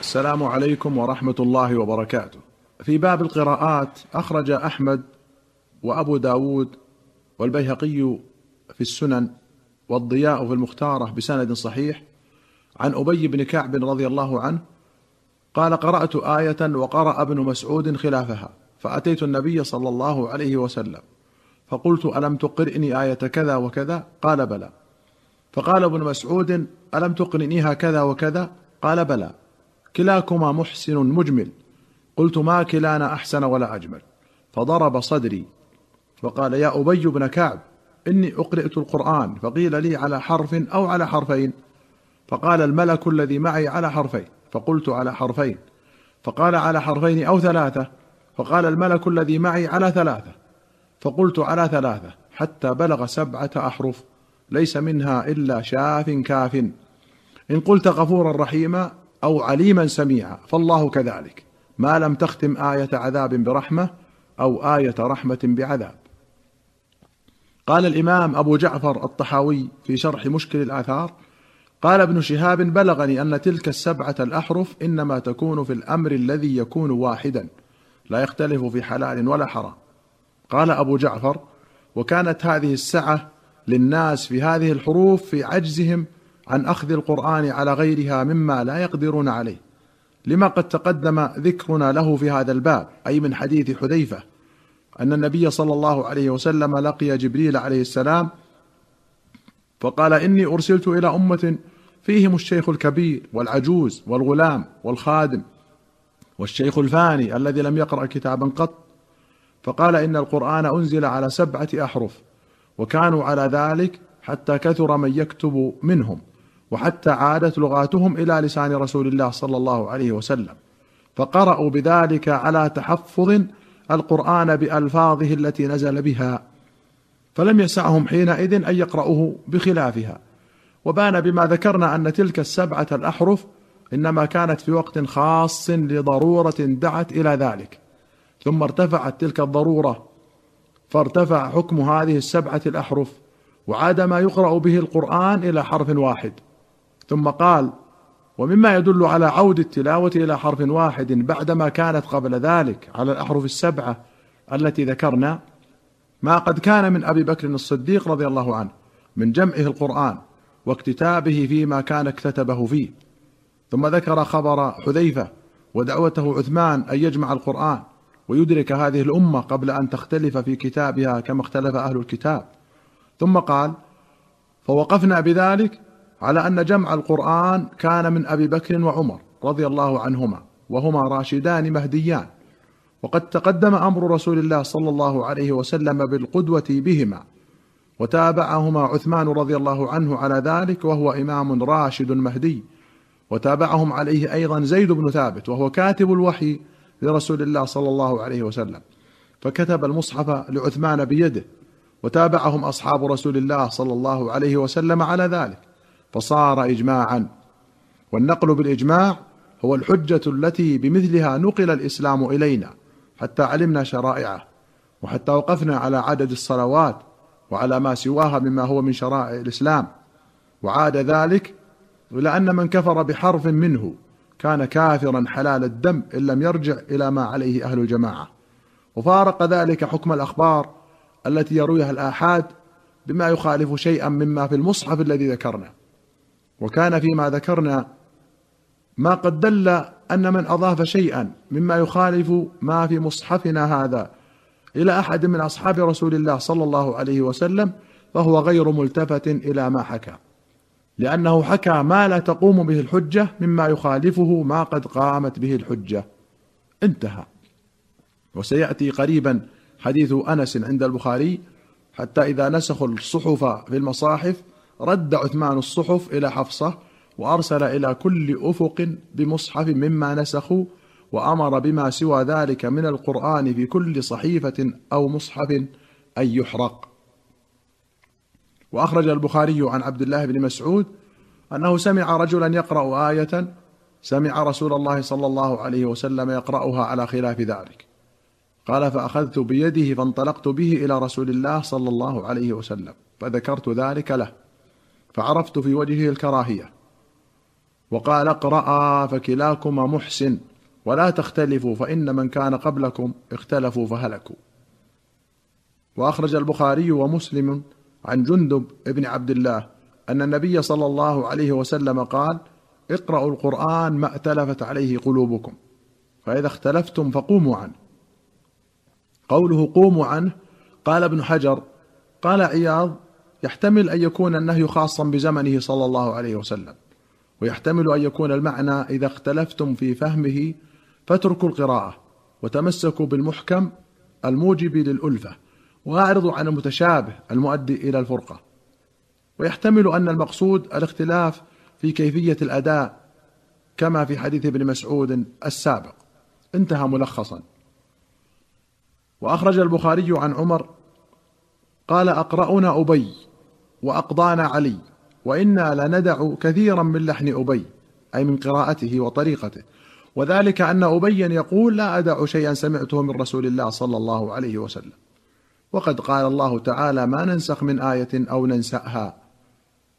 السلام عليكم ورحمة الله وبركاته. في باب القراءات أخرج أحمد وأبو داود والبيهقي في السنن والضياء في المختارة بسند صحيح عن أبي بن كعب رضي الله عنه قال قرأت آية وقرأ ابن مسعود خلافها فأتيت النبي صلى الله عليه وسلم فقلت ألم تقرئني آية كذا وكذا؟ قال بلى. فقال ابن مسعود ألم تقرئنيها كذا وكذا؟ قال بلى. كلاكما محسن مجمل. قلت ما كلانا أحسن ولا أجمل. فضرب صدري. وقال يا أبي بن كعب إني أقرأت القرآن فقيل لي على حرف أو على حرفين. فقال الملك الذي معي على حرفين. فقلت على حرفين. فقال على حرفين أو ثلاثة. فقال الملك الذي معي على ثلاثة. فقلت على ثلاثة حتى بلغ سبعة أحرف. ليس منها إلا شاف كاف. إن قلت غفورا رحيما أو عليما سميعا فالله كذلك. ما لم تختم آية عذاب برحمة أو آية رحمة بعذاب. قال الإمام أبو جعفر الطحاوي في شرح مشكل الآثار قال ابن شهاب بلغني أن تلك السبعة الأحرف إنما تكون في الأمر الذي يكون واحدا لا يختلف في حلال ولا حرام. قال أبو جعفر وكانت هذه السعة للناس في هذه الحروف في عجزهم عن أخذ القرآن على غيرها مما لا يقدرون عليه. لما قد تقدم ذكرنا له في هذا الباب أي من حديث حذيفة أن النبي صلى الله عليه وسلم لقي جبريل عليه السلام فقال إني أرسلت إلى أمة فيهم الشيخ الكبير والعجوز والغلام والخادم والشيخ الفاني الذي لم يقرأ كتابا قط فقال إن القرآن أنزل على سبعة أحرف وكانوا على ذلك حتى كثر من يكتب منهم. وحتى عادت لغاتهم إلى لسان رسول الله صلى الله عليه وسلم. فقرأوا بذلك على تحفظ القرآن بألفاظه التي نزل بها فلم يسعهم حينئذ أن يقرأوه بخلافها. وبان بما ذكرنا أن تلك السبعة الأحرف إنما كانت في وقت خاص لضرورة دعت إلى ذلك. ثم ارتفعت تلك الضرورة فارتفع حكم هذه السبعة الأحرف وعاد ما يقرأ به القرآن إلى حرف واحد. ثم قال ومما يدل على عود التلاوة إلى حرف واحد بعدما كانت قبل ذلك على الأحرف السبعة التي ذكرنا ما قد كان من أبي بكر الصديق رضي الله عنه من جمعه القرآن واكتتابه فيما كان اكتتبه فيه. ثم ذكر خبر حذيفة ودعوته عثمان أن يجمع القرآن ويدرك هذه الأمة قبل أن تختلف في كتابها كما اختلف أهل الكتاب. ثم قال فوقفنا بذلك على أن جمع القرآن كان من أبي بكر وعمر رضي الله عنهما وهما راشدان مهديان. وقد تقدم أمر رسول الله صلى الله عليه وسلم بالقدوة بهما وتابعهما عثمان رضي الله عنه على ذلك وهو إمام راشد مهدي. وتابعهم عليه أيضا زيد بن ثابت وهو كاتب الوحي لرسول الله صلى الله عليه وسلم. فكتب المصحف لعثمان بيده وتابعهم أصحاب رسول الله صلى الله عليه وسلم على ذلك. فصار اجماعا. والنقل بالإجماع هو الحجة التي بمثلها نقل الإسلام إلينا حتى علمنا شرائعه وحتى وقفنا على عدد الصلوات وعلى ما سواها مما هو من شرائع الإسلام. وعاد ذلك إلى أن من كفر بحرف منه كان كافرا حلال الدم إن لم يرجع إلى ما عليه أهل الجماعة. وفارق ذلك حكم الأخبار التي يرويها الآحاد بما يخالف شيئا مما في المصحف الذي ذكرنا. وكان فيما ذكرنا ما قد دل أن من أضاف شيئا مما يخالف ما في مصحفنا هذا إلى أحد من أصحاب رسول الله صلى الله عليه وسلم فهو غير ملتفت إلى ما حكى لأنه حكى ما لا تقوم به الحجة مما يخالفه ما قد قامت به الحجة. انتهى. وسيأتي قريبا حديث أنس عند البخاري حتى إذا نسخوا الصحف في المصاحف رد عثمان الصحف إلى حفصة وأرسل إلى كل أفق بمصحف مما نسخوا وأمر بما سوى ذلك من القرآن في كل صحيفة أو مصحف أن يحرق. وأخرج البخاري عن عبد الله بن مسعود أنه سمع رجلا يقرأ آية سمع رسول الله صلى الله عليه وسلم يقرأها على خلاف ذلك. قال فأخذت بيده فانطلقت به إلى رسول الله صلى الله عليه وسلم فذكرت ذلك له. فعرفت في وجهه الكراهية. وقال اقرأ فكلاكما محسن ولا تختلفوا فإن من كان قبلكم اختلفوا فهلكوا. وأخرج البخاري ومسلم عن جندب بن عبد الله أن النبي صلى الله عليه وسلم قال اقرأوا القرآن ما ائتلفت عليه قلوبكم فإذا اختلفتم فقوموا عنه. قوله قوموا عنه قال ابن حجر قال عياض يحتمل أن يكون النهي خاصا بزمنه صلى الله عليه وسلم ويحتمل أن يكون المعنى إذا اختلفتم في فهمه فاتركوا القراءة وتمسكوا بالمحكم الموجب للألفة واعرضوا عن المتشابه المؤدي إلى الفرقة. ويحتمل أن المقصود الاختلاف في كيفية الأداء كما في حديث ابن مسعود السابق. انتهى ملخصا. وأخرج البخاري عن عمر قال أقرأنا أبي وأقضانا علي وإنا لندع كثيرا من لحن أبي أي من قراءته وطريقته. وذلك أن ابيا يقول لا أدع شيئا سمعته من رسول الله صلى الله عليه وسلم. وقد قال الله تعالى ما ننسخ من آية أو ننسأها.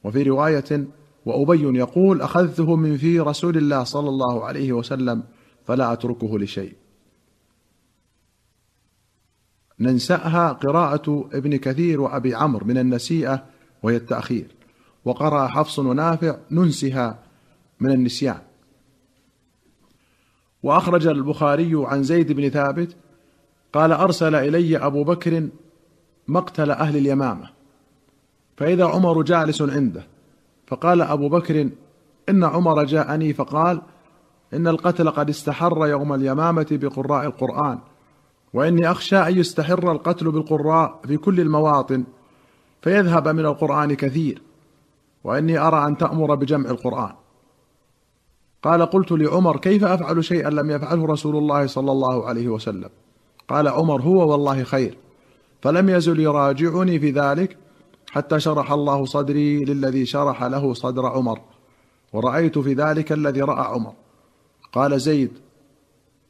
وفي رواية وأبي يقول أخذته من في رسول الله صلى الله عليه وسلم فلا أتركه لشيء. ننسأها قراءة ابن كثير وأبي عمرو من النسيئة وهي التأخير. وقرأ حفص ونافع ننسها من النسيان. وأخرج البخاري عن زيد بن ثابت قال أرسل إلي أبو بكر مقتل أهل اليمامة فإذا عمر جالس عنده فقال أبو بكر إن عمر جاءني فقال إن القتل قد استحر يوم اليمامة بقراء القرآن وإني أخشى أن يستحر القتل بالقراء في كل المواطن فيذهب من القرآن كثير وإني أرى أن تأمر بجمع القرآن. قال قلت لعمر كيف أفعل شيئا لم يفعله رسول الله صلى الله عليه وسلم؟ قال عمر هو والله خير فلم يزل يراجعني في ذلك حتى شرح الله صدري للذي شرح له صدر عمر ورأيت في ذلك الذي رأى عمر. قال زيد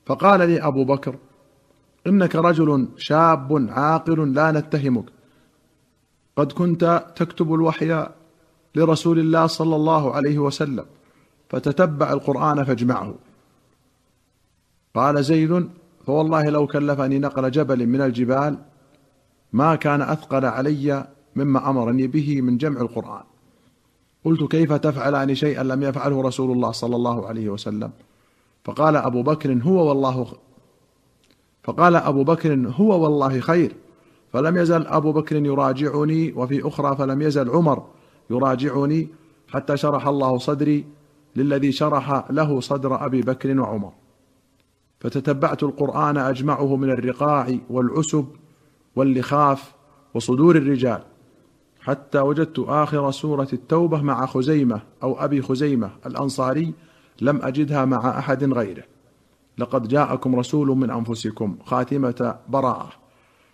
فقال لي أبو بكر إنك رجل شاب عاقل لا نتهمك قد كنت تكتب الوحي لرسول الله صلى الله عليه وسلم فتتبع القرآن فاجمعه. قال زيد فوالله لو كلفني نقل جبل من الجبال ما كان أثقل علي مما أمرني به من جمع القرآن. قلت كيف تفعلان شيئا لم يفعله رسول الله صلى الله عليه وسلم؟ فقال أبو بكر هو والله فقال أبو بكر هو والله خير. فلم يزل أبو بكر يراجعني وفي أخرى فلم يزل عمر يراجعني حتى شرح الله صدري للذي شرح له صدر أبي بكر وعمر. فتتبعت القرآن أجمعه من الرقاع والعسب واللخاف وصدور الرجال حتى وجدت آخر سورة التوبة مع خزيمة أو أبي خزيمة الأنصاري لم أجدها مع أحد غيره. لقد جاءكم رسول من أنفسكم خاتمة براءة.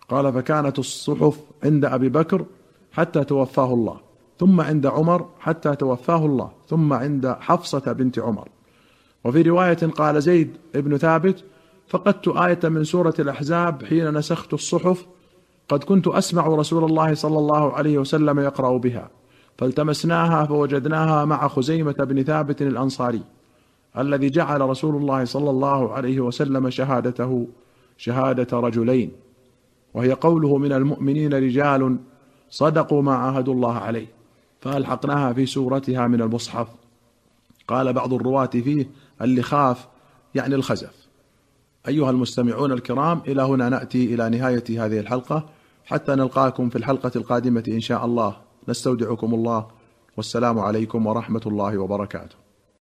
قال فكانت الصحف عند أبي بكر حتى توفاه الله ثم عند عمر حتى توفاه الله ثم عند حفصة بنت عمر. وفي رواية قال زيد بن ثابت فقدت آية من سورة الأحزاب حين نسخت الصحف قد كنت أسمع رسول الله صلى الله عليه وسلم يقرأ بها فالتمسناها فوجدناها مع خزيمة بن ثابت الأنصاري الذي جعل رسول الله صلى الله عليه وسلم شهادته شهادة رجلين. وهي قوله من المؤمنين رجال صدقوا ما عاهدوا الله عليه فألحقناها في سورتها من المصحف. قال بعض الرواة فيه اللخاف يعني الخزف. أيها المستمعون الكرام إلى هنا نأتي إلى نهاية هذه الحلقة حتى نلقاكم في الحلقة القادمة إن شاء الله. نستودعكم الله والسلام عليكم ورحمة الله وبركاته.